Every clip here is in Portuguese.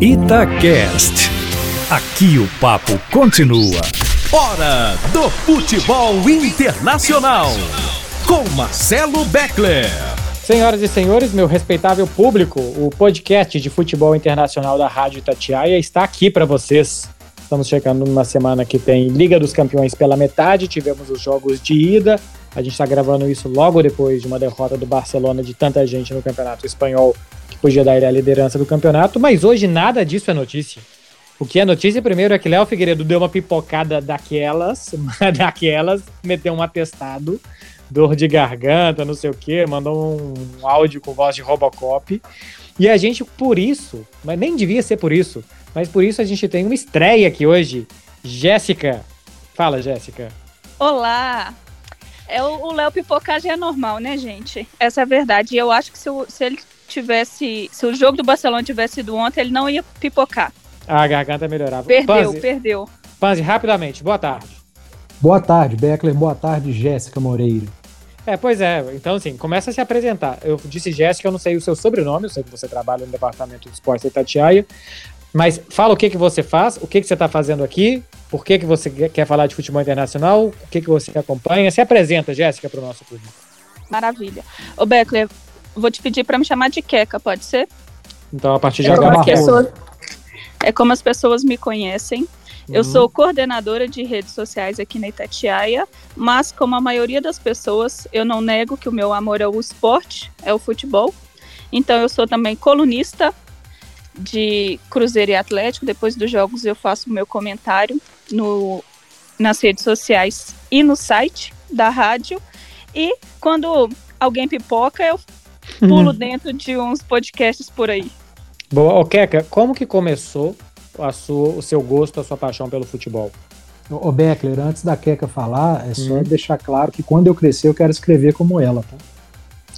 Itacast. Aqui o papo continua. Hora do futebol internacional. Com Marcelo Beckler. Senhoras e senhores, meu respeitável público, o podcast de futebol internacional da Rádio Itatiaia está aqui para vocês. Estamos chegando numa semana que tem Liga dos Campeões pela metade, tivemos os jogos de ida. A gente está gravando isso logo depois de uma derrota do Barcelona de tanta gente no Campeonato Espanhol que podia dar ele a liderança do campeonato, mas hoje nada disso é notícia. O que é notícia primeiro é que Léo Figueiredo deu uma pipocada daquelas, daquelas, meteu um atestado dor de garganta, não sei o que, mandou um áudio com voz de Robocop. E a gente, por isso, mas nem devia ser por isso, mas por isso a gente tem uma estreia aqui hoje. Jéssica. Fala, Jéssica. Olá! É, o Léo pipocar já é normal, né, gente? Essa é a verdade. E eu acho que se, o, se ele tivesse. Se o jogo do Barcelona tivesse sido ontem, ele não ia pipocar. A garganta melhorava. Perdeu, Panzi, perdeu. Panzi, rapidamente, boa tarde. Boa tarde, Beckler. Boa tarde, Jéssica Moreira. É, pois é. Então, assim, começa a se apresentar. Eu disse Jéssica, eu não sei o seu sobrenome, eu sei que você trabalha no departamento de esportes da Itatiaia, mas fala o que, que você faz, o que, que você está fazendo aqui, por que, que você quer falar de futebol internacional, o que, que você acompanha. Se apresenta, Jéssica, para o nosso público. Maravilha. Ô, Beckler, vou te pedir para me chamar de Queca, pode ser? Então, a partir de é agora... É como as pessoas me conhecem. Eu uhum. sou coordenadora de redes sociais aqui na Itatiaia, mas como a maioria das pessoas, eu não nego que o meu amor é o esporte, é o futebol. Então eu sou também colunista de Cruzeiro e Atlético. Depois dos jogos eu faço o meu comentário no, nas redes sociais e no site da rádio. E quando alguém pipoca, eu pulo uhum. dentro de uns podcasts por aí. Boa, ô Keka, como que começou a sua, o seu gosto, a sua paixão pelo futebol? Ô Beckler, antes da Keka falar, é só hum. deixar claro que quando eu crescer eu quero escrever como ela, tá?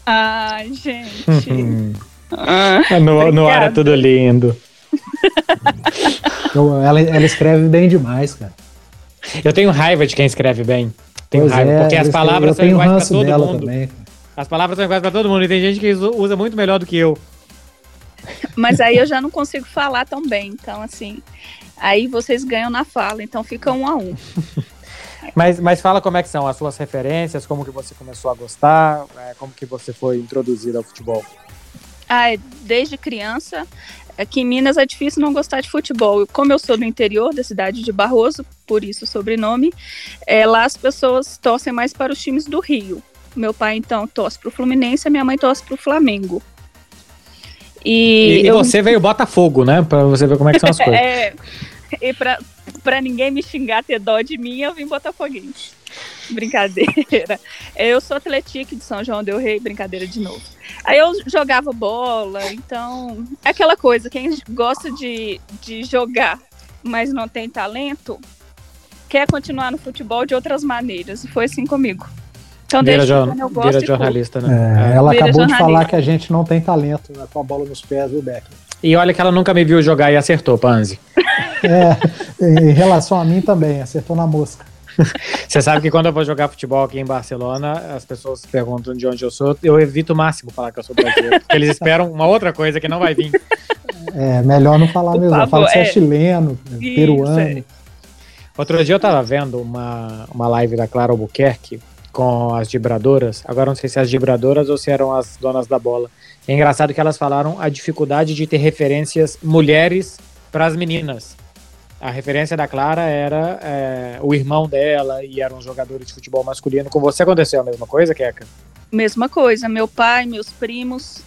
Ai, gente. Ah, no, no ar é tudo lindo. eu, ela, ela escreve bem demais, cara. Eu tenho raiva de quem escreve bem. Tenho pois raiva, é, porque as palavras são iguais para todo mundo. Também. As palavras são iguais para todo mundo e tem gente que usa muito melhor do que eu. Mas aí eu já não consigo falar tão bem. Então, assim, aí vocês ganham na fala, então fica um a um. mas, mas fala como é que são as suas referências, como que você começou a gostar, é, como que você foi introduzido ao futebol. Ah, é, desde criança, aqui em Minas é difícil não gostar de futebol. Como eu sou do interior da cidade de Barroso, por isso o sobrenome, é, lá as pessoas torcem mais para os times do Rio. Meu pai, então, torce para o Fluminense, minha mãe torce para o Flamengo. E, e, eu... você veio Botafogo, né? Pra você ver como é que são as coisas. é, e pra, pra ninguém me xingar, ter dó de mim, eu vim Botafoguense. Brincadeira. Eu sou atletique de São João Del Rei, brincadeira de novo. Aí eu jogava bola, então. É aquela coisa, quem gosta de, de jogar, mas não tem talento, quer continuar no futebol de outras maneiras. E foi assim comigo. Então, vira, jo eu gosto vira jornalista, né? É, ela vira acabou de falar que a gente não tem talento né, com a bola nos pés, do Beck. E olha que ela nunca me viu jogar e acertou, Panzi. É, em relação a mim também, acertou na mosca. Você sabe que quando eu vou jogar futebol aqui em Barcelona, as pessoas perguntam de onde eu sou, eu evito o máximo falar que eu sou brasileiro. Porque eles esperam uma outra coisa que não vai vir. É, melhor não falar mesmo. Favor, Fala que você é, é chileno, Isso, peruano. É. Outro dia eu tava vendo uma, uma live da Clara Albuquerque com as vibradoras. Agora não sei se as vibradoras ou se eram as donas da bola. É engraçado que elas falaram a dificuldade de ter referências mulheres para as meninas. A referência da Clara era é, o irmão dela e eram jogadores de futebol masculino. Com você aconteceu a mesma coisa, Keka? Mesma coisa. Meu pai, meus primos,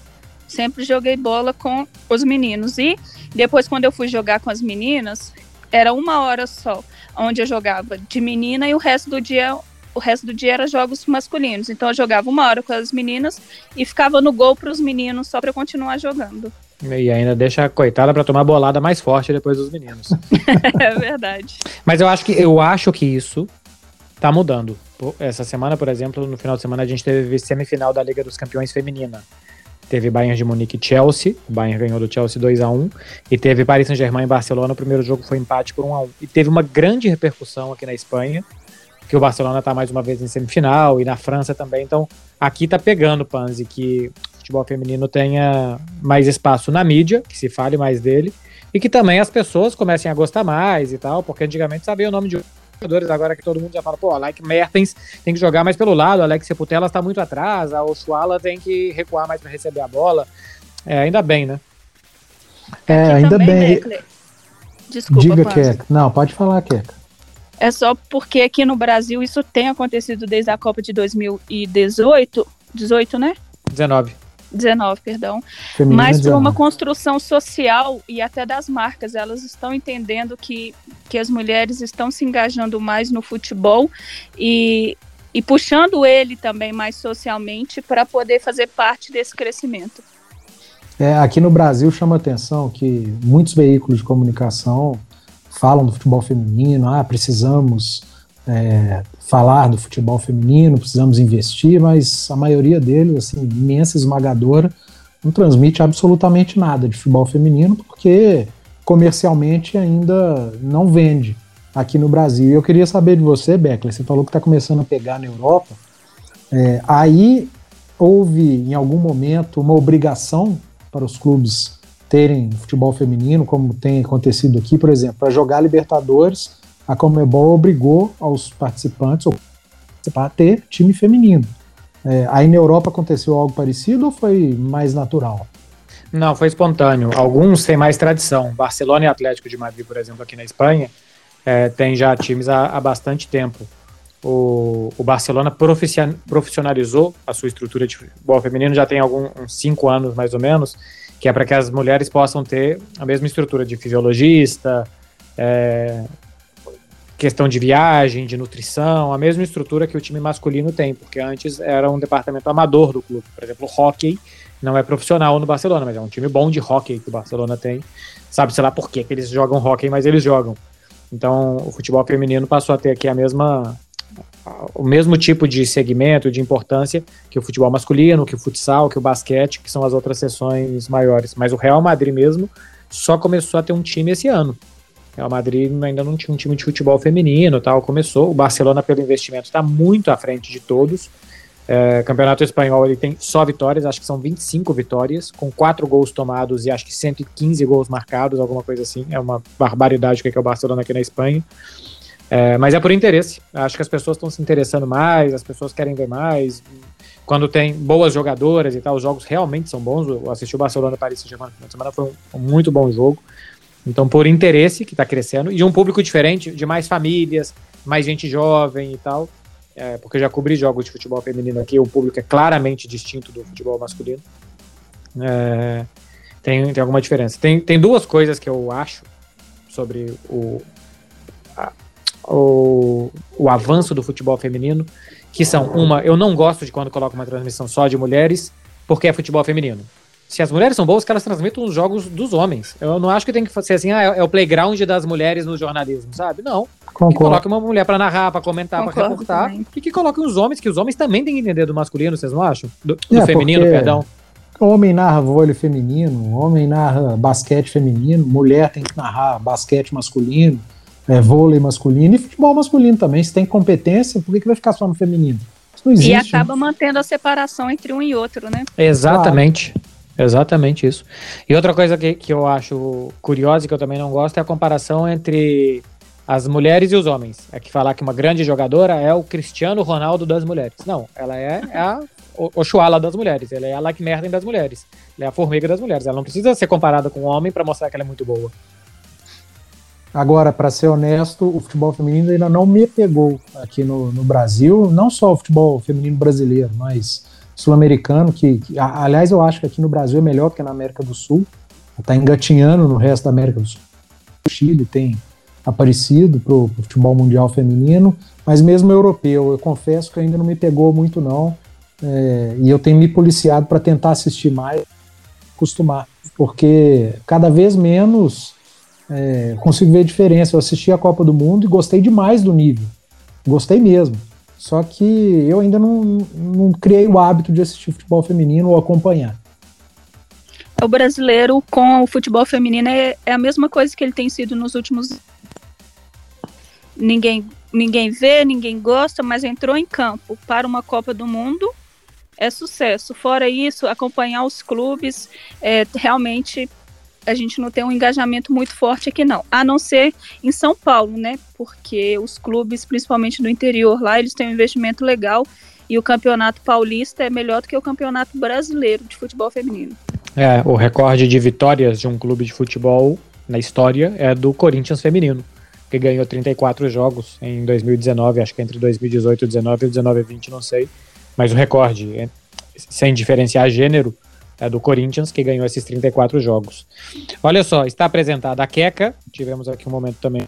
sempre joguei bola com os meninos. E depois, quando eu fui jogar com as meninas, era uma hora só, onde eu jogava de menina e o resto do dia o resto do dia era jogos masculinos. Então eu jogava uma hora com as meninas e ficava no gol para os meninos só para continuar jogando. E ainda deixa a coitada para tomar bolada mais forte depois dos meninos. é verdade. Mas eu acho que eu acho que isso tá mudando. Essa semana, por exemplo, no final de semana a gente teve semifinal da Liga dos Campeões feminina. Teve Bayern de Munique e Chelsea, o Bayern ganhou do Chelsea 2 a 1 e teve Paris Saint-Germain e Barcelona, o primeiro jogo foi empate por 1 a 1 E teve uma grande repercussão aqui na Espanha, que o Barcelona está mais uma vez em semifinal e na França também. Então, aqui tá pegando, Panzi, que futebol feminino tenha mais espaço na mídia, que se fale mais dele, e que também as pessoas comecem a gostar mais e tal, porque antigamente sabia o nome de jogadores, agora que todo mundo já fala, pô, Alec Mertens tem que jogar mais pelo lado, Alex Seputela está muito atrás, a Oshuala tem que recuar mais para receber a bola. É, ainda bem, né? É, Aqui ainda bem. Desculpa, Diga, Keka. Não, pode falar, Keka. É só porque aqui no Brasil isso tem acontecido desde a Copa de 2018, 18, né? 19. 19, perdão. Feminina mas por uma construção social e até das marcas, elas estão entendendo que, que as mulheres estão se engajando mais no futebol e, e puxando ele também mais socialmente para poder fazer parte desse crescimento. É, aqui no Brasil chama atenção que muitos veículos de comunicação falam do futebol feminino, ah, precisamos é, falar do futebol feminino, precisamos investir, mas a maioria deles, assim, imensa, esmagadora, não transmite absolutamente nada de futebol feminino, porque comercialmente ainda não vende aqui no Brasil. Eu queria saber de você, Beckler, você falou que está começando a pegar na Europa, é, aí houve em algum momento uma obrigação para os clubes terem futebol feminino, como tem acontecido aqui, por exemplo, para jogar Libertadores, a Comebol obrigou aos participantes a ter time feminino. É, aí na Europa aconteceu algo parecido ou foi mais natural? Não, foi espontâneo. Alguns têm mais tradição. Barcelona e Atlético de Madrid, por exemplo, aqui na Espanha, é, tem já times há, há bastante tempo. O, o, Barcelona profissionalizou a sua estrutura de futebol feminino já tem alguns cinco anos mais ou menos, que é para que as mulheres possam ter a mesma estrutura de fisiologista, é, questão de viagem, de nutrição, a mesma estrutura que o time masculino tem, porque antes era um departamento amador do clube. Por exemplo, o hockey não é profissional no Barcelona, mas é um time bom de hockey que o Barcelona tem. Sabe, sei lá por que eles jogam hockey, mas eles jogam. Então, o futebol feminino passou a ter aqui a mesma o mesmo tipo de segmento, de importância que o futebol masculino, que o futsal, que o basquete, que são as outras seções maiores. Mas o Real Madrid mesmo só começou a ter um time esse ano. O Real Madrid ainda não tinha um time de futebol feminino, tal. Começou. O Barcelona pelo investimento está muito à frente de todos. É, campeonato espanhol ele tem só vitórias, acho que são 25 vitórias, com 4 gols tomados e acho que 115 gols marcados, alguma coisa assim. É uma barbaridade o que é o Barcelona aqui na Espanha. É, mas é por interesse. Acho que as pessoas estão se interessando mais, as pessoas querem ver mais. Quando tem boas jogadoras e tal, os jogos realmente são bons. Eu assisti o Barcelona Paris Saint-Germain na semana, foi um, um, muito bom jogo. Então, por interesse, que está crescendo, e um público diferente, de mais famílias, mais gente jovem e tal. É, porque eu já cobri jogos de futebol feminino aqui, o público é claramente distinto do futebol masculino. É, tem, tem alguma diferença. Tem, tem duas coisas que eu acho sobre o, o, o avanço do futebol feminino, que são uma, eu não gosto de quando coloca uma transmissão só de mulheres, porque é futebol feminino. Se as mulheres são boas, que elas transmitam os jogos dos homens. Eu não acho que tem que ser assim, ah, é, é o playground das mulheres no jornalismo, sabe? Não. Concordo. Que coloque uma mulher para narrar, para comentar, para reportar. Também. E que coloquem os homens, que os homens também têm que entender do masculino, vocês não acham? Do, do é, feminino, perdão. Homem narra vôlei feminino, homem narra basquete feminino, mulher tem que narrar basquete masculino é, vôlei masculino e futebol masculino também. Se tem competência, por que, que vai ficar só no feminino? Isso não existe. E acaba né? mantendo a separação entre um e outro, né? Exatamente. Claro. Exatamente isso. E outra coisa que, que eu acho curiosa e que eu também não gosto é a comparação entre as mulheres e os homens. É que falar que uma grande jogadora é o Cristiano Ronaldo das mulheres. Não, ela é, é a Oshuala das mulheres. Ela é a Like Merlin das mulheres. Ela é a formiga das mulheres. Ela não precisa ser comparada com um homem para mostrar que ela é muito boa. Agora, para ser honesto, o futebol feminino ainda não me pegou aqui no, no Brasil, não só o futebol feminino brasileiro, mas sul-americano, que, que, aliás, eu acho que aqui no Brasil é melhor que na América do Sul, está engatinhando no resto da América do Sul. O Chile tem aparecido para o futebol mundial feminino, mas mesmo europeu, eu confesso que ainda não me pegou muito não, é, e eu tenho me policiado para tentar assistir mais, acostumar, porque cada vez menos é, consigo ver a diferença. Eu assisti a Copa do Mundo e gostei demais do nível. Gostei mesmo. Só que eu ainda não, não criei o hábito de assistir futebol feminino ou acompanhar. O brasileiro com o futebol feminino é, é a mesma coisa que ele tem sido nos últimos. Ninguém, ninguém vê, ninguém gosta, mas entrou em campo para uma Copa do Mundo é sucesso. Fora isso, acompanhar os clubes, é, realmente a gente não tem um engajamento muito forte aqui não, a não ser em São Paulo, né? Porque os clubes, principalmente do interior lá, eles têm um investimento legal e o campeonato paulista é melhor do que o campeonato brasileiro de futebol feminino. É, o recorde de vitórias de um clube de futebol na história é do Corinthians feminino, que ganhou 34 jogos em 2019, acho que entre 2018 e 19 e 19 e 20, não sei. Mas o recorde, é, sem diferenciar gênero, é do Corinthians, que ganhou esses 34 jogos. Olha só, está apresentada a Queca, tivemos aqui um momento também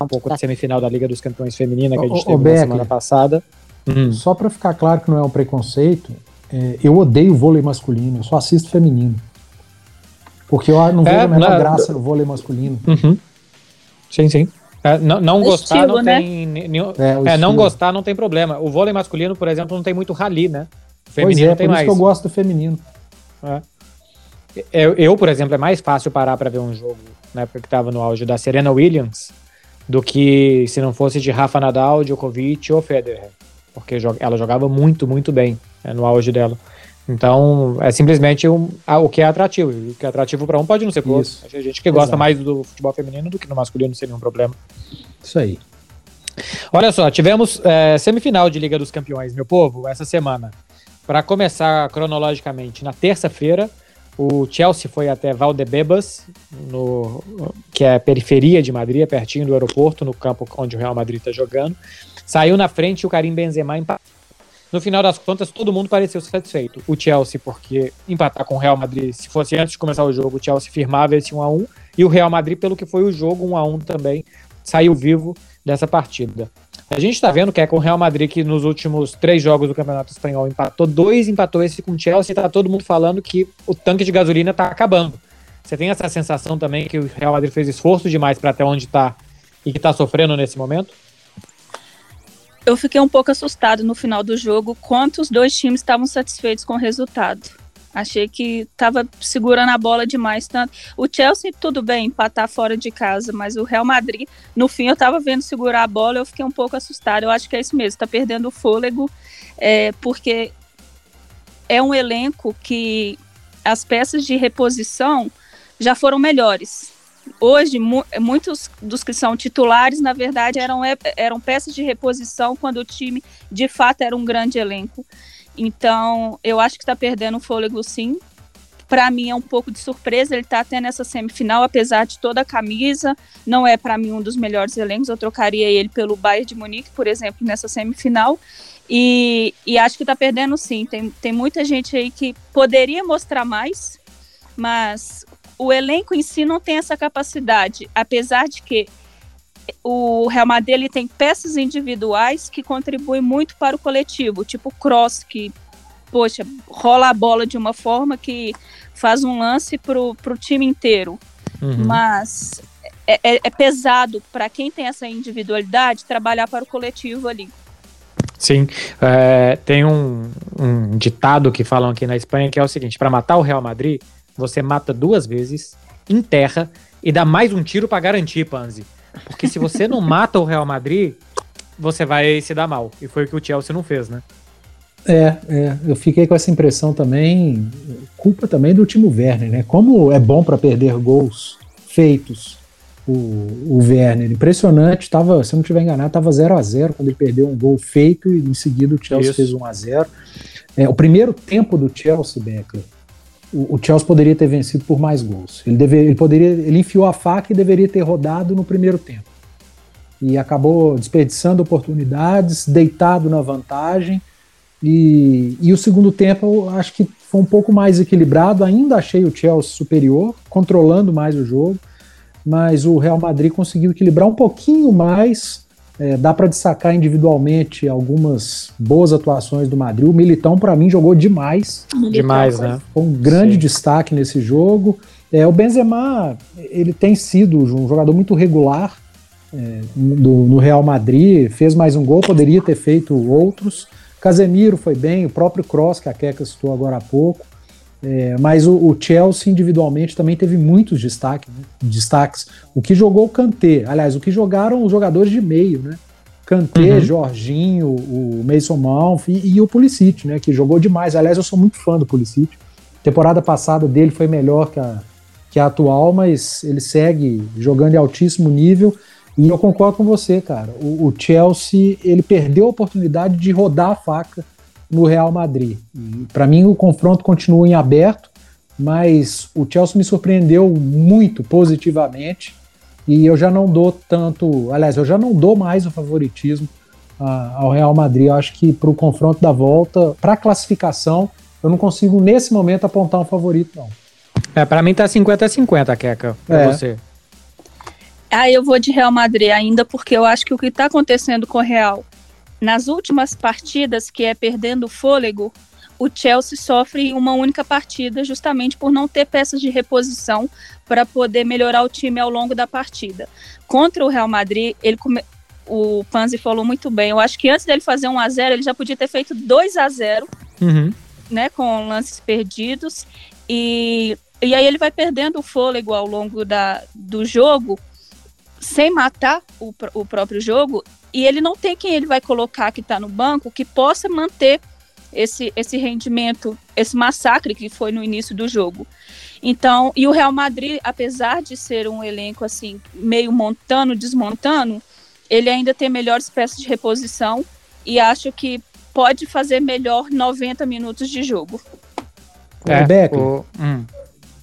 um pouco da semifinal da Liga dos Campeões Feminina que a gente o, teve na semana passada. Hum. Só para ficar claro que não é um preconceito, é, eu odeio vôlei masculino, eu só assisto feminino. Porque eu não vejo é, a menor na, graça no vôlei masculino. Uhum. Sim, sim. É, não, não gostar estilo, não né? tem nenhum, é, é não gostar não tem problema. O vôlei masculino, por exemplo, não tem muito rali, né? Feminino pois é, tem por mais. isso que eu gosto do feminino. É. Eu, por exemplo, é mais fácil parar para ver um jogo na época que estava no auge da Serena Williams do que se não fosse de Rafa Nadal, Djokovic ou Federer, porque ela jogava muito, muito bem né, no auge dela. Então, é simplesmente um, ah, o que é atrativo. O que é atrativo para um pode não ser para outro. A gente que gosta Exato. mais do futebol feminino do que no masculino, não seria um problema. Isso aí. Olha só, tivemos é, semifinal de Liga dos Campeões, meu povo, essa semana. Para começar cronologicamente, na terça-feira, o Chelsea foi até Valdebebas, no, que é periferia de Madrid, pertinho do aeroporto, no campo onde o Real Madrid está jogando. Saiu na frente e o Karim Benzema empatou no final das contas, todo mundo pareceu satisfeito. O Chelsea, porque empatar com o Real Madrid, se fosse antes de começar o jogo, o Chelsea firmava esse 1 a 1 e o Real Madrid, pelo que foi o jogo 1 a 1 também, saiu vivo dessa partida. A gente está vendo que é com o Real Madrid que nos últimos três jogos do Campeonato Espanhol empatou dois, empatou esse com o Chelsea e tá todo mundo falando que o tanque de gasolina está acabando. Você tem essa sensação também que o Real Madrid fez esforço demais para até onde está e que está sofrendo nesse momento? eu fiquei um pouco assustado no final do jogo quanto os dois times estavam satisfeitos com o resultado. Achei que estava segurando a bola demais. Tanto. O Chelsea, tudo bem, empatar fora de casa, mas o Real Madrid, no fim, eu estava vendo segurar a bola, eu fiquei um pouco assustado. Eu acho que é isso mesmo, está perdendo o fôlego, é, porque é um elenco que as peças de reposição já foram melhores hoje mu muitos dos que são titulares, na verdade, eram, eram peças de reposição quando o time de fato era um grande elenco. Então, eu acho que está perdendo o fôlego sim. Para mim é um pouco de surpresa ele está até nessa semifinal, apesar de toda a camisa. Não é para mim um dos melhores elencos. Eu trocaria ele pelo Bayern de Munique, por exemplo, nessa semifinal. E, e acho que está perdendo sim. Tem, tem muita gente aí que poderia mostrar mais, mas o elenco em si não tem essa capacidade, apesar de que o Real Madrid ele tem peças individuais que contribuem muito para o coletivo, tipo Cross, que, poxa, rola a bola de uma forma que faz um lance para o time inteiro. Uhum. Mas é, é, é pesado para quem tem essa individualidade trabalhar para o coletivo ali. Sim, é, tem um, um ditado que falam aqui na Espanha que é o seguinte: para matar o Real Madrid, você mata duas vezes, enterra e dá mais um tiro para garantir, Panzi. Porque se você não mata o Real Madrid, você vai se dar mal. E foi o que o Chelsea não fez, né? É, é, eu fiquei com essa impressão também, culpa também do Timo Werner, né? Como é bom para perder gols feitos o, o Werner. Impressionante, tava, se eu não estiver enganado, estava 0 a 0 quando ele perdeu um gol feito e em seguida o Chelsea Isso. fez 1 a 0 é, O primeiro tempo do Chelsea, Beckler, o, Chelsea poderia ter vencido por mais gols. Ele, deve, ele, poderia, ele enfiou a faca e deveria ter rodado no primeiro tempo. E acabou desperdiçando oportunidades, deitado na vantagem. E, e o segundo tempo eu acho que foi um pouco mais equilibrado. Ainda achei o Chelsea superior, controlando mais o jogo. Mas o Real Madrid conseguiu equilibrar um pouquinho mais é, dá para destacar individualmente algumas boas atuações do Madrid. O Militão, para mim, jogou demais. Demais, né? Foi um grande Sim. destaque nesse jogo. É, o Benzema, ele tem sido um jogador muito regular é, do, no Real Madrid, fez mais um gol, poderia ter feito outros. Casemiro foi bem, o próprio Cross, que a Keka citou agora há pouco. É, mas o, o, Chelsea individualmente também teve muitos destaque, né, destaques. O que jogou o Kanté, aliás, o que jogaram os jogadores de meio, né? Kanté, uhum. Jorginho, o Mason Mount e, e, o Pulisic, né, que jogou demais. Aliás, eu sou muito fã do Pulisic. temporada passada dele foi melhor que a, que a atual, mas ele segue jogando em altíssimo nível. E eu concordo com você, cara. O, o Chelsea ele perdeu a oportunidade de rodar a faca no Real Madrid. Para mim, o confronto continua em aberto, mas o Chelsea me surpreendeu muito positivamente e eu já não dou tanto. Aliás, eu já não dou mais o favoritismo uh, ao Real Madrid. Eu acho que para o confronto da volta, para a classificação, eu não consigo nesse momento apontar um favorito, não. É, para mim tá 50 a 50, Keka, pra é. você. Ah, eu vou de Real Madrid ainda, porque eu acho que o que está acontecendo com o Real nas últimas partidas, que é perdendo fôlego, o Chelsea sofre uma única partida justamente por não ter peças de reposição para poder melhorar o time ao longo da partida. Contra o Real Madrid, ele come... o Panzi falou muito bem. Eu acho que antes dele fazer 1 a 0, ele já podia ter feito 2 a 0, uhum. né, com lances perdidos e e aí ele vai perdendo o fôlego ao longo da, do jogo sem matar o, o próprio jogo e ele não tem quem ele vai colocar que está no banco que possa manter esse, esse rendimento, esse massacre que foi no início do jogo. Então, e o Real Madrid, apesar de ser um elenco assim, meio montando, desmontando, ele ainda tem melhores peças de reposição e acho que pode fazer melhor 90 minutos de jogo. É, Beck, o... hum.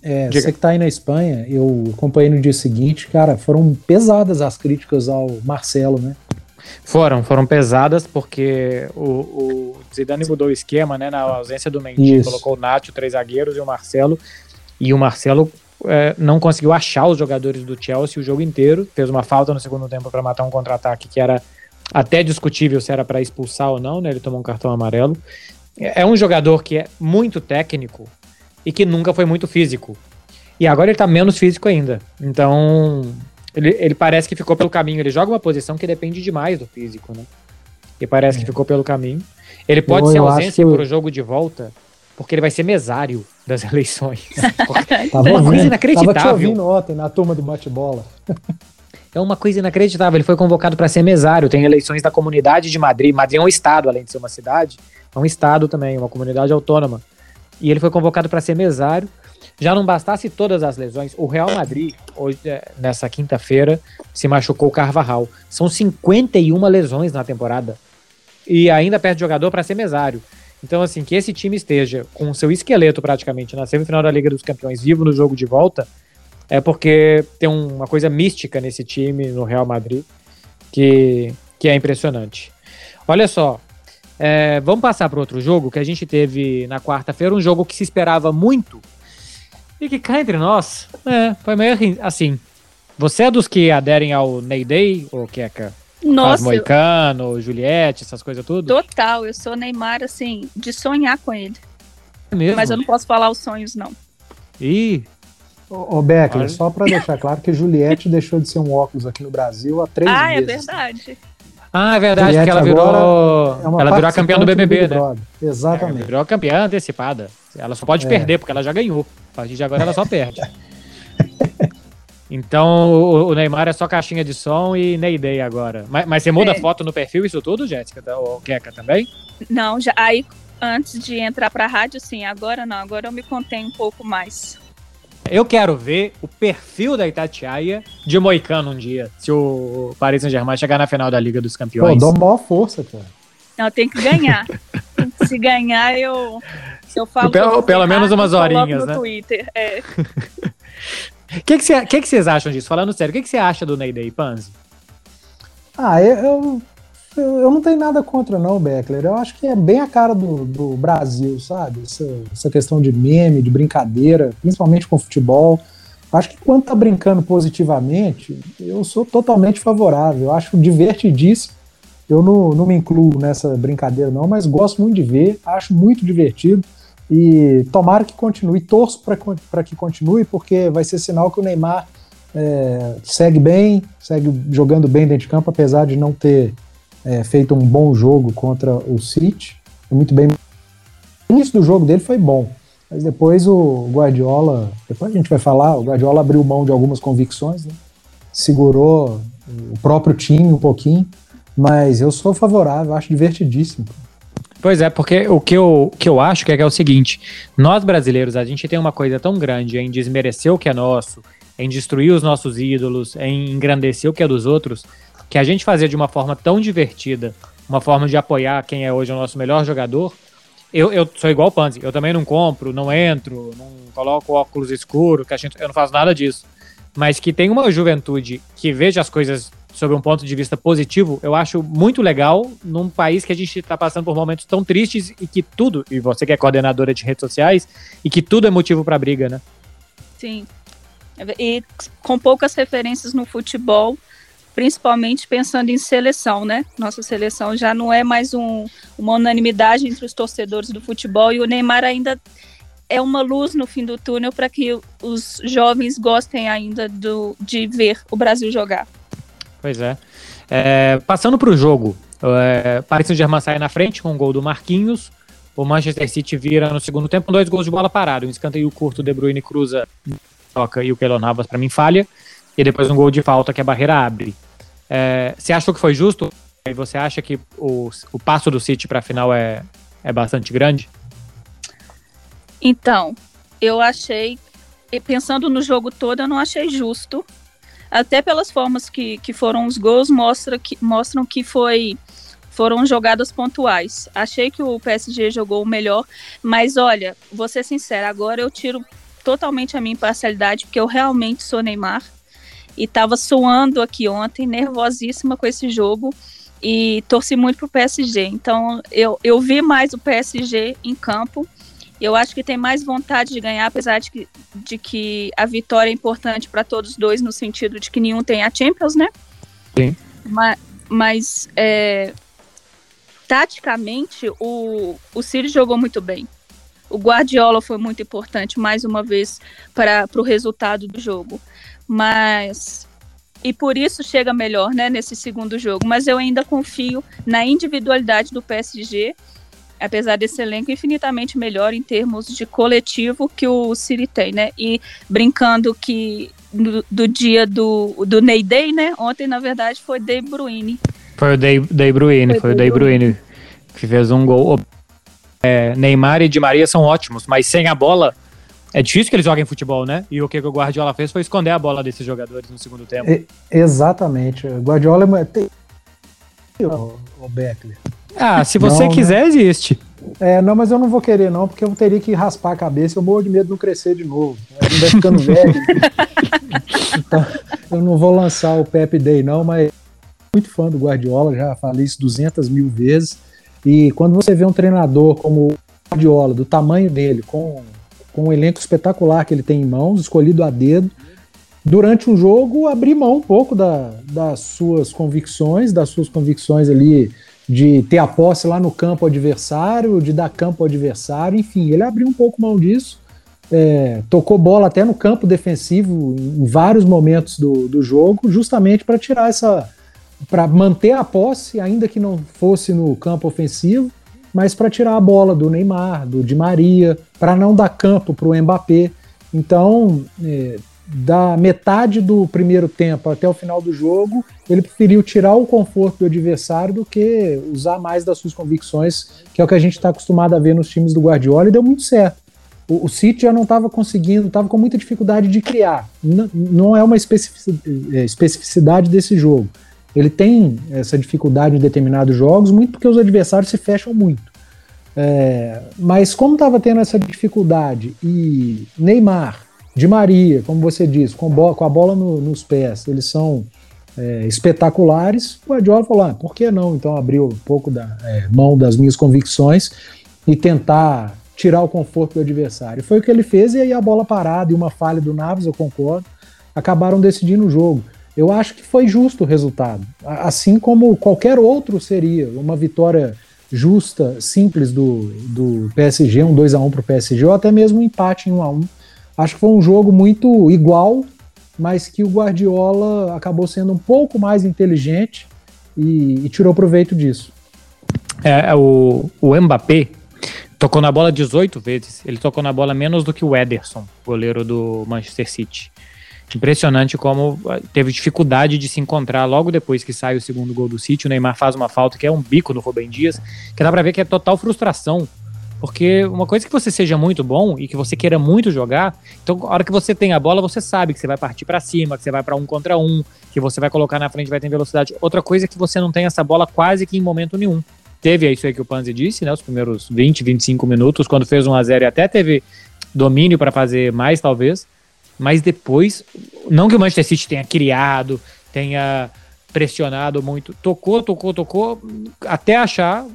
É, você que está aí na Espanha, eu acompanhei no dia seguinte, cara, foram pesadas as críticas ao Marcelo, né? Foram, foram pesadas porque o, o Zidane mudou o esquema, né? Na ausência do Mendy, Isso. colocou o Nacho, três zagueiros e o Marcelo. E o Marcelo é, não conseguiu achar os jogadores do Chelsea o jogo inteiro. Fez uma falta no segundo tempo para matar um contra-ataque que era até discutível se era para expulsar ou não, né? Ele tomou um cartão amarelo. É, é um jogador que é muito técnico e que nunca foi muito físico. E agora ele tá menos físico ainda. Então, ele, ele parece que ficou pelo caminho. Ele joga uma posição que depende demais do físico, né? E parece é. que ficou pelo caminho. Ele pode eu, ser ausência que... para o jogo de volta, porque ele vai ser mesário das eleições. é uma coisa inacreditável. Tava te ouvindo ontem na turma do bate-bola. É uma coisa inacreditável. Ele foi convocado para ser mesário. Tem eleições da comunidade de Madrid. Madrid é um estado, além de ser uma cidade, é um estado também, uma comunidade autônoma. E ele foi convocado para ser mesário. Já não bastasse todas as lesões, o Real Madrid, hoje, é, nessa quinta-feira, se machucou o Carvajal. São 51 lesões na temporada. E ainda perde jogador para ser mesário. Então, assim, que esse time esteja com seu esqueleto praticamente na semifinal da Liga dos Campeões vivo no jogo de volta, é porque tem uma coisa mística nesse time, no Real Madrid, que, que é impressionante. Olha só, é, vamos passar para outro jogo que a gente teve na quarta-feira, um jogo que se esperava muito e que cá entre nós, é, foi meio assim. Você é dos que aderem ao Ney Day, ou Keka? Nossa. Moicano, eu... Juliette, essas coisas tudo? Total, eu sou Neymar, assim, de sonhar com ele. É mesmo? Mas eu não posso falar os sonhos, não. Ih. Ô, ô Beckler, só para deixar claro que Juliette deixou de ser um óculos aqui no Brasil há três ah, meses. Ah, é verdade. Ah, é verdade, porque ela virou. É ela virou a campeã do BBB, do né? Exatamente. É, virou a campeã antecipada. Ela só pode é. perder, porque ela já ganhou. A partir de agora ela só perde. Então o, Neymar é só caixinha de som e Neyday agora. Mas, mas você muda é. foto no perfil, isso tudo, Jéssica? Ou Keka também? Não, já aí antes de entrar pra rádio, sim. Agora não, agora eu me contenho um pouco mais. Eu quero ver o perfil da Itatiaia de Moicano um dia, se o Paris Saint-Germain chegar na final da Liga dos Campeões. Pô, dou maior força, cara. Não, tem que ganhar. se ganhar, eu, eu falo. Pelo, pelo menos umas horinhas, no né? Twitter. É. O que, que, cê, que, que vocês acham disso? Falando sério, o que, que você acha do Ney Day, Panzi? Ah, eu, eu, eu, não tenho nada contra, não, Beckler. Eu acho que é bem a cara do, do Brasil, sabe? Essa, essa questão de meme, de brincadeira, principalmente com futebol. Acho que quando tá brincando positivamente, eu sou totalmente favorável. Eu acho divertidíssimo. Eu não, não me incluo nessa brincadeira, não, mas gosto muito de ver, acho muito divertido. E tomara que continue, torço para que continue, porque vai ser sinal que o Neymar é, segue bem, segue jogando bem dentro de campo, apesar de não ter é, feito um bom jogo contra o City. Muito bem. O início do jogo dele foi bom, mas depois o Guardiola, depois a gente vai falar, o Guardiola abriu mão de algumas convicções, né? segurou o próprio time um pouquinho, Mas eu sou favorável, acho divertidíssimo. Pois é, porque o que eu, que eu acho que é, que é o seguinte: nós brasileiros, a gente tem uma coisa tão grande em desmerecer o que é nosso, em destruir os nossos ídolos, em engrandecer o que é dos outros, que a gente fazer de uma forma tão divertida, uma forma de apoiar quem é hoje o nosso melhor jogador. Eu, eu sou igual o Panzi, eu também não compro, não entro, não coloco óculos escuros, que a gente, eu não faço nada disso. Mas que tem uma juventude que veja as coisas sob um ponto de vista positivo, eu acho muito legal num país que a gente está passando por momentos tão tristes e que tudo, e você que é coordenadora de redes sociais, e que tudo é motivo para briga, né? Sim. E com poucas referências no futebol, principalmente pensando em seleção, né? Nossa seleção já não é mais um, uma unanimidade entre os torcedores do futebol e o Neymar ainda é uma luz no fim do túnel para que os jovens gostem ainda do, de ver o Brasil jogar. Pois é. é passando para o jogo, é, Paris Saint-Germain sai na frente com o gol do Marquinhos. O Manchester City vira no segundo tempo dois gols de bola parada. Um escanteio curto, De Bruyne cruza, toca e o Keylor Navas para mim falha. E depois um gol de falta que a barreira abre. É, você achou que foi justo? E você acha que o, o passo do City para a final é, é bastante grande? Então, eu achei, pensando no jogo todo, eu não achei justo até pelas formas que, que foram os gols, mostra que, mostram que foi foram jogadas pontuais. Achei que o PSG jogou o melhor, mas olha, vou ser sincera, agora eu tiro totalmente a minha imparcialidade, porque eu realmente sou Neymar e estava suando aqui ontem, nervosíssima com esse jogo e torci muito pro PSG. Então eu, eu vi mais o PSG em campo eu acho que tem mais vontade de ganhar, apesar de que, de que a vitória é importante para todos dois, no sentido de que nenhum tem a Champions, né? Sim. Mas, mas é, taticamente, o, o City jogou muito bem. O Guardiola foi muito importante, mais uma vez, para o resultado do jogo. Mas. E por isso chega melhor né, nesse segundo jogo. Mas eu ainda confio na individualidade do PSG apesar desse elenco infinitamente melhor em termos de coletivo que o City tem, né? E brincando que do, do dia do, do Ney Day, né? Ontem, na verdade, foi De Bruyne. Foi o De, De Bruyne, foi, foi o De Bruyne. Que fez um gol. É, Neymar e Di Maria são ótimos, mas sem a bola é difícil que eles joguem futebol, né? E o que o Guardiola fez foi esconder a bola desses jogadores no segundo tempo. É, exatamente. O Guardiola é. Tem... O, o Beckler. Ah, se você não, quiser, né? existe. É, não, mas eu não vou querer, não, porque eu teria que raspar a cabeça, eu morro de medo de não crescer de novo. Eu vai ficando velho. então, eu não vou lançar o Pep Day, não, mas muito fã do Guardiola, já falei isso 200 mil vezes. E quando você vê um treinador como o Guardiola, do tamanho dele, com, com um elenco espetacular que ele tem em mãos, escolhido a dedo, durante um jogo abrir mão um pouco da, das suas convicções, das suas convicções ali de ter a posse lá no campo adversário, de dar campo ao adversário, enfim, ele abriu um pouco mão disso, é, tocou bola até no campo defensivo em, vários momentos do, do jogo, justamente para tirar essa. para manter a posse, ainda que não fosse no campo ofensivo, mas para tirar a bola do Neymar, do Di Maria, para não dar campo para o Mbappé. Então, é, da metade do primeiro tempo até o final do jogo, ele preferiu tirar o conforto do adversário do que usar mais das suas convicções, que é o que a gente está acostumado a ver nos times do Guardiola, e deu muito certo. O, o City já não estava conseguindo, estava com muita dificuldade de criar. N não é uma é, especificidade desse jogo. Ele tem essa dificuldade em determinados jogos, muito porque os adversários se fecham muito. É, mas como estava tendo essa dificuldade e Neymar, de Maria, como você disse, com, com a bola no, nos pés, eles são é, espetaculares. O Guardiola falou: ah, por que não então abrir um pouco da é, mão das minhas convicções e tentar tirar o conforto do adversário? Foi o que ele fez, e aí a bola parada e uma falha do Naves, eu concordo, acabaram decidindo o jogo. Eu acho que foi justo o resultado, assim como qualquer outro seria uma vitória justa, simples do, do PSG, um 2 a 1 para o PSG, ou até mesmo um empate em 1 a 1 Acho que foi um jogo muito igual, mas que o Guardiola acabou sendo um pouco mais inteligente e, e tirou proveito disso. É, é o, o Mbappé tocou na bola 18 vezes. Ele tocou na bola menos do que o Ederson, goleiro do Manchester City. Impressionante como ah, teve dificuldade de se encontrar logo depois que sai o segundo gol do City. O Neymar faz uma falta que é um bico no Rubem Dias, que dá pra ver que é total frustração. Porque uma coisa que você seja muito bom e que você queira muito jogar, então a hora que você tem a bola, você sabe que você vai partir para cima, que você vai para um contra um, que você vai colocar na frente vai ter velocidade. Outra coisa é que você não tem essa bola quase que em momento nenhum. Teve isso aí que o Panzi disse, né? Os primeiros 20, 25 minutos, quando fez 1 a 0 e até teve domínio para fazer mais, talvez mas depois, não que o Manchester City tenha criado, tenha pressionado muito, tocou, tocou, tocou, até achar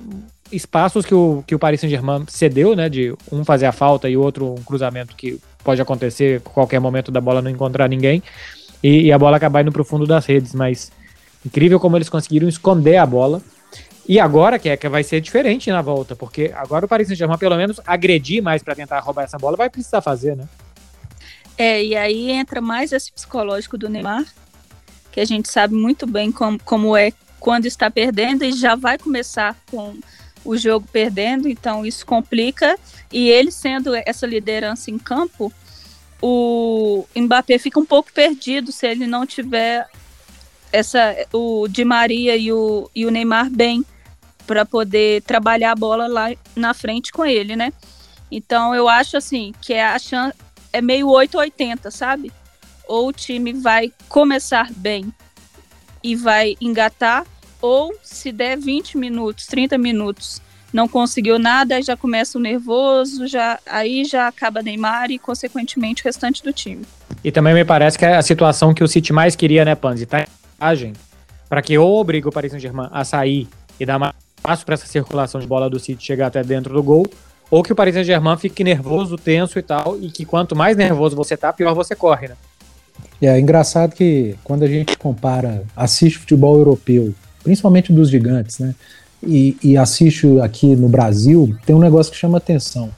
espaços que o, que o Paris Saint-Germain cedeu, né, de um fazer a falta e outro um cruzamento que pode acontecer a qualquer momento da bola não encontrar ninguém e, e a bola acabar indo para o fundo das redes, mas incrível como eles conseguiram esconder a bola e agora que é que vai ser diferente na volta, porque agora o Paris Saint-Germain pelo menos agredir mais para tentar roubar essa bola vai precisar fazer, né? É, e aí entra mais esse psicológico do Neymar, que a gente sabe muito bem como, como é quando está perdendo e já vai começar com o jogo perdendo, então isso complica. E ele sendo essa liderança em campo, o Mbappé fica um pouco perdido se ele não tiver essa o Di Maria e o, e o Neymar bem para poder trabalhar a bola lá na frente com ele, né? Então eu acho assim que é a chance, é meio 880, sabe? Ou o time vai começar bem e vai engatar, ou se der 20 minutos, 30 minutos, não conseguiu nada, aí já começa o nervoso, já, aí já acaba Neymar e, consequentemente, o restante do time. E também me parece que é a situação que o City mais queria, né, Panzi? Tá em para que ou obrigue o Paris Saint-Germain a sair e dar mais espaço para essa circulação de bola do City chegar até dentro do gol, ou que o Paris Saint-Germain fique nervoso, tenso e tal, e que quanto mais nervoso você tá, pior você corre, né? É engraçado que quando a gente compara, assiste futebol europeu, principalmente dos gigantes, né? E, e assiste aqui no Brasil, tem um negócio que chama atenção.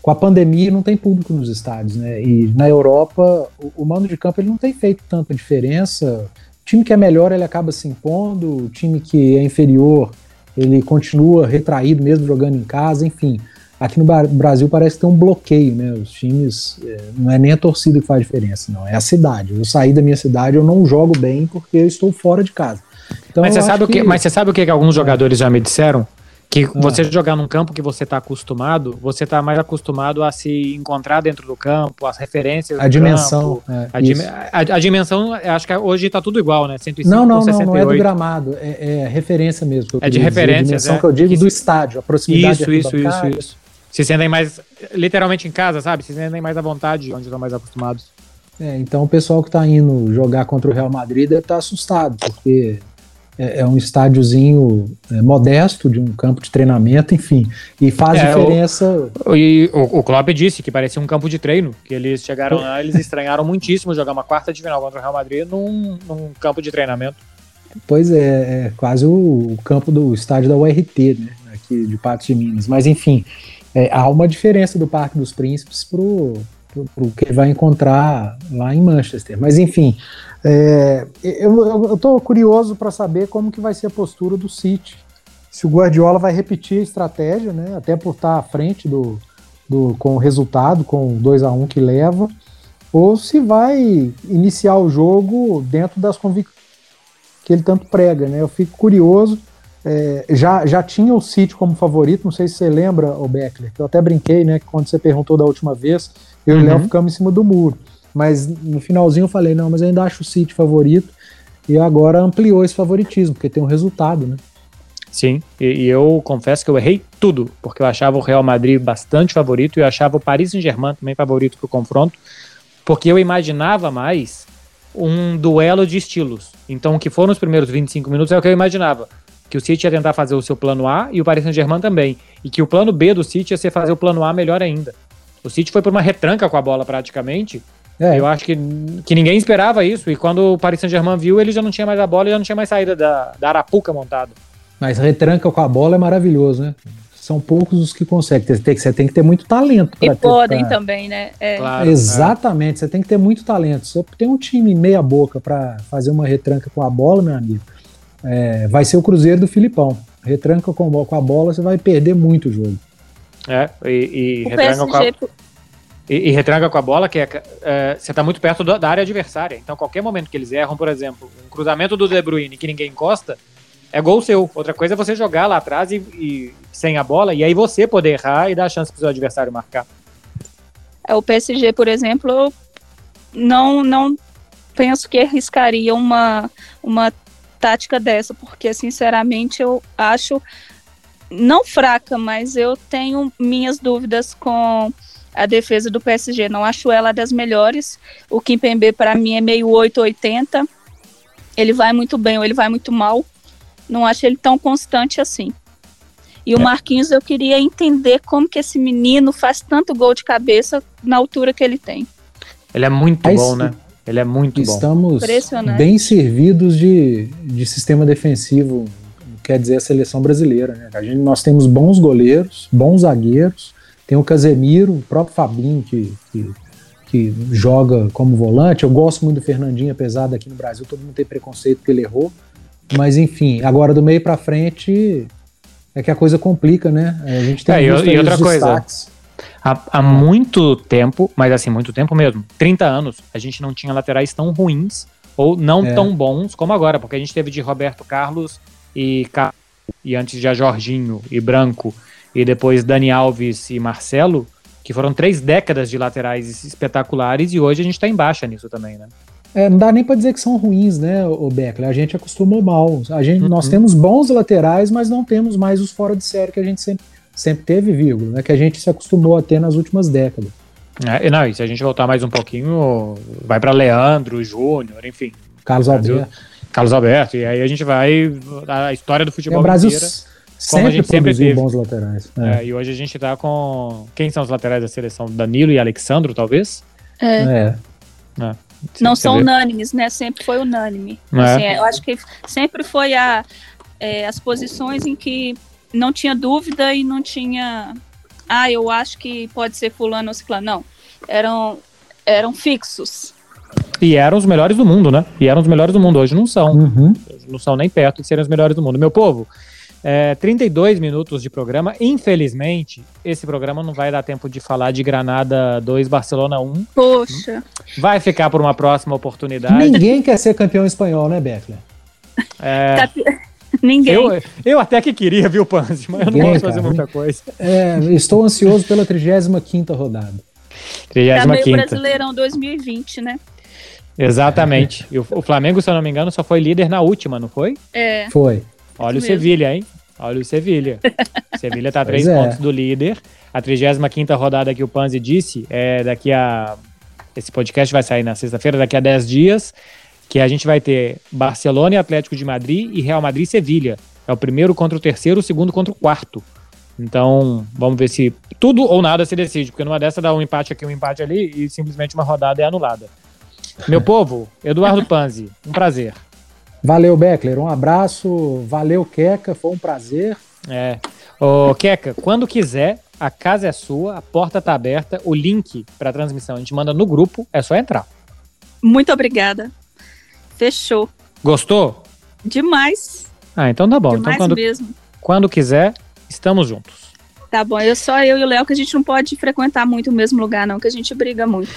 Com a pandemia não tem público nos estádios, né? E na Europa, o, o mando de campo ele não tem feito tanta diferença. O time que é melhor ele acaba se impondo, o time que é inferior ele continua retraído mesmo jogando em casa, enfim. Aqui no Brasil parece que tem um bloqueio, né? Os times, é, não é nem a torcida que faz diferença, não, é a cidade. Eu saí da minha cidade, eu não jogo bem porque eu estou fora de casa. Então, mas, você sabe o que, mas você sabe o que, que alguns jogadores já me disseram? Que ah. você jogar num campo que você está acostumado, você está mais acostumado a se encontrar dentro do campo, as referências. A dimensão. Campo, é, a, a, a, dimensão, acho que hoje está tudo igual, né? 105 não, não, não, não é do gramado, é, é referência mesmo. É de referência. A dimensão é, que eu digo que, do estádio, a proximidade. Isso, isso, isso, isso se sentem mais, literalmente em casa, sabe? Se sentem mais à vontade, onde estão mais acostumados. É, então o pessoal que está indo jogar contra o Real Madrid deve estar tá assustado, porque é, é um estádiozinho é, modesto de um campo de treinamento, enfim, e faz é, diferença. O, e o, o Klopp disse que parecia um campo de treino, que eles chegaram lá, eles estranharam muitíssimo jogar uma quarta de final contra o Real Madrid num, num campo de treinamento. Pois é, é quase o, o campo do estádio da URT, né, aqui de Patos de Minas, mas enfim é, há uma diferença do Parque dos Príncipes para o que ele vai encontrar lá em Manchester. Mas enfim, é, eu estou curioso para saber como que vai ser a postura do City. Se o Guardiola vai repetir a estratégia, né, até por estar à frente do, do, com o resultado, com o 2 a 1 que leva, ou se vai iniciar o jogo dentro das convicções que ele tanto prega. Né? Eu fico curioso é, já, já tinha o City como favorito, não sei se você lembra, o Beckler, que eu até brinquei, né, que quando você perguntou da última vez, eu uhum. e o Léo uhum. ficamos em cima do muro. Mas no finalzinho eu falei, não, mas eu ainda acho o City favorito, e agora ampliou esse favoritismo, porque tem um resultado, né? Sim, e, e, eu confesso que eu errei tudo, porque eu achava o Real Madrid bastante favorito e eu achava o Paris Saint-Germain também favorito para o confronto, porque eu imaginava mais um duelo de estilos. Então, o que foram os primeiros 25 minutos é o que eu imaginava que o City ia tentar fazer o seu plano A e o Paris Saint-Germain também. E que o plano B do City ia ser fazer o plano A melhor ainda. O City foi por uma retranca com a bola praticamente. É. Eu acho que, que ninguém esperava isso. E quando o Paris Saint-Germain viu, ele já não tinha mais a bola e já não tinha mais saída da, da Arapuca montada. Mas retranca com a bola é maravilhoso, né? São poucos os que conseguem. Você tem, você tem que ter muito talento. E podem pra... também, né? É. Claro, Exatamente, é. você tem que ter muito talento. Você tem um time meia boca para fazer uma retranca com a bola, meu amigo é, vai ser o Cruzeiro do Filipão. Retranca com, com a bola, você vai perder muito o jogo. É, e, e retranca PSG, com a... e, e retranca com a bola, que é, é você está muito perto da, da, área adversária. Então, qualquer momento que eles erram, por exemplo, um cruzamento do De Bruyne que ninguém encosta, é gol seu. Outra coisa é você jogar lá atrás e, e sem a bola, e aí você poder errar e dar a chance para o seu adversário marcar. É, o PSG, por exemplo, não, não penso que arriscaria uma, uma tática dessa, porque sinceramente eu acho não fraca, mas eu tenho minhas dúvidas com a defesa do PSG. Não acho ela das melhores. O Kimpembe para mim é meio 880. Ele vai muito bem ou ele vai muito mal. Não acho ele tão constante assim. E o é. Marquinhos eu queria entender como que esse menino faz tanto gol de cabeça na altura que ele tem. Ele é muito Mas, bom, né? Ele é muito estamos bom. Estamos bem servidos de, de sistema defensivo, quer dizer a seleção brasileira. Né? A gente, nós temos bons goleiros, bons zagueiros, tem o Casemiro, o próprio Fabinho, que, que, que, joga como volante. Eu gosto muito do Fernandinho, apesar daqui no Brasil todo mundo ter preconceito porque ele errou. Mas enfim, agora do meio para frente é que a coisa complica, né? A gente tem é, e, e outra coisa. Há, há, muito tempo, mas assim, muito tempo mesmo, 30 anos, a gente não tinha laterais tão ruins ou não é. tão bons como agora, porque a gente teve de Roberto Carlos e, e antes já Jorginho e Branco e depois Dani Alves e Marcelo, que foram três décadas de laterais espetaculares e hoje a gente está em baixa nisso também, né? É, não dá nem para dizer que são ruins, né, o Beckler? A gente acostumou mal. A gente, uhum. Nós temos bons laterais, mas não temos mais os fora de série que a gente sempre, sempre teve, vírgula, né, que a gente se acostumou a ter nas últimas décadas. É, não, e se a gente voltar mais um pouquinho, vai para Leandro, Júnior, enfim. Carlos Alberto. Carlos Alberto, e aí a gente vai. A história do futebol é, o Brasil inteira, sempre a gente sempre teve. bons laterais. É. É, e hoje a gente tá com. Quem são os laterais da seleção? Danilo e Alexandro, talvez? É. é. é. Não são unânimes, né? Sempre foi unânime. É. Assim, é, eu acho que sempre foi a, é, as posições em que não tinha dúvida e não tinha. Ah, eu acho que pode ser fulano ou ciclano. Não. Eram, eram fixos. E eram os melhores do mundo, né? E eram os melhores do mundo. Hoje não são. Uhum. Não são nem perto de serem os melhores do mundo. Meu povo, é, 32 minutos de programa. Infelizmente, esse programa não vai dar tempo de falar de Granada 2, Barcelona 1. Poxa. Vai ficar por uma próxima oportunidade. Ninguém quer ser campeão espanhol, né, Beckler? É... Tá... Ninguém. Eu, eu até que queria, viu, Panzi, mas eu não posso fazer muita coisa. É, estou ansioso pela 35 rodada. 35 tá Brasileirão 2020, né? Exatamente. E o, o Flamengo, se eu não me engano, só foi líder na última, não foi? É. Foi. Olha o Sevilha, hein? Olha o Sevilha. Sevilha tá a três é. pontos do líder. A 35 rodada que o Panzi disse é daqui a. Esse podcast vai sair na sexta-feira, daqui a 10 dias. Que a gente vai ter Barcelona e Atlético de Madrid e Real Madrid e Sevilha. É o primeiro contra o terceiro, o segundo contra o quarto. Então, vamos ver se tudo ou nada se decide, porque numa dessa dá um empate aqui, um empate ali e simplesmente uma rodada é anulada. Meu povo, Eduardo Panzi, um prazer. Valeu, Beckler. Um abraço. Valeu, Queca. Foi um prazer. É. Ô, Queca, quando quiser, a casa é sua, a porta tá aberta, o link para transmissão a gente manda no grupo, é só entrar. Muito obrigada. Fechou. Gostou? Demais. Ah, então tá bom. Então Demais então quando, mesmo. quando quiser, estamos juntos. Tá bom, eu só eu e o Léo que a gente não pode frequentar muito o mesmo lugar, não, que a gente briga muito.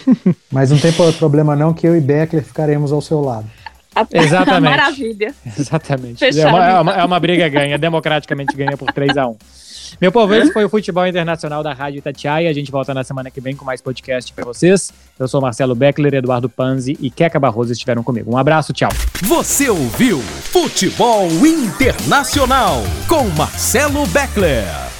Mas não tem problema não, que eu e Beckler ficaremos ao seu lado. Exatamente. Maravilha. Exatamente. É uma, é, uma, é uma, briga ganha, democraticamente ganha por 3 a 1 Meu povo, esse foi o Futebol Internacional da Rádio Itatiaia. A gente volta na semana que vem com mais podcast para vocês. Eu sou Marcelo Beckler, Eduardo Panzi e Queca Barroso estiveram comigo. Um abraço, tchau. Você ouviu Futebol Internacional com Marcelo Beckler.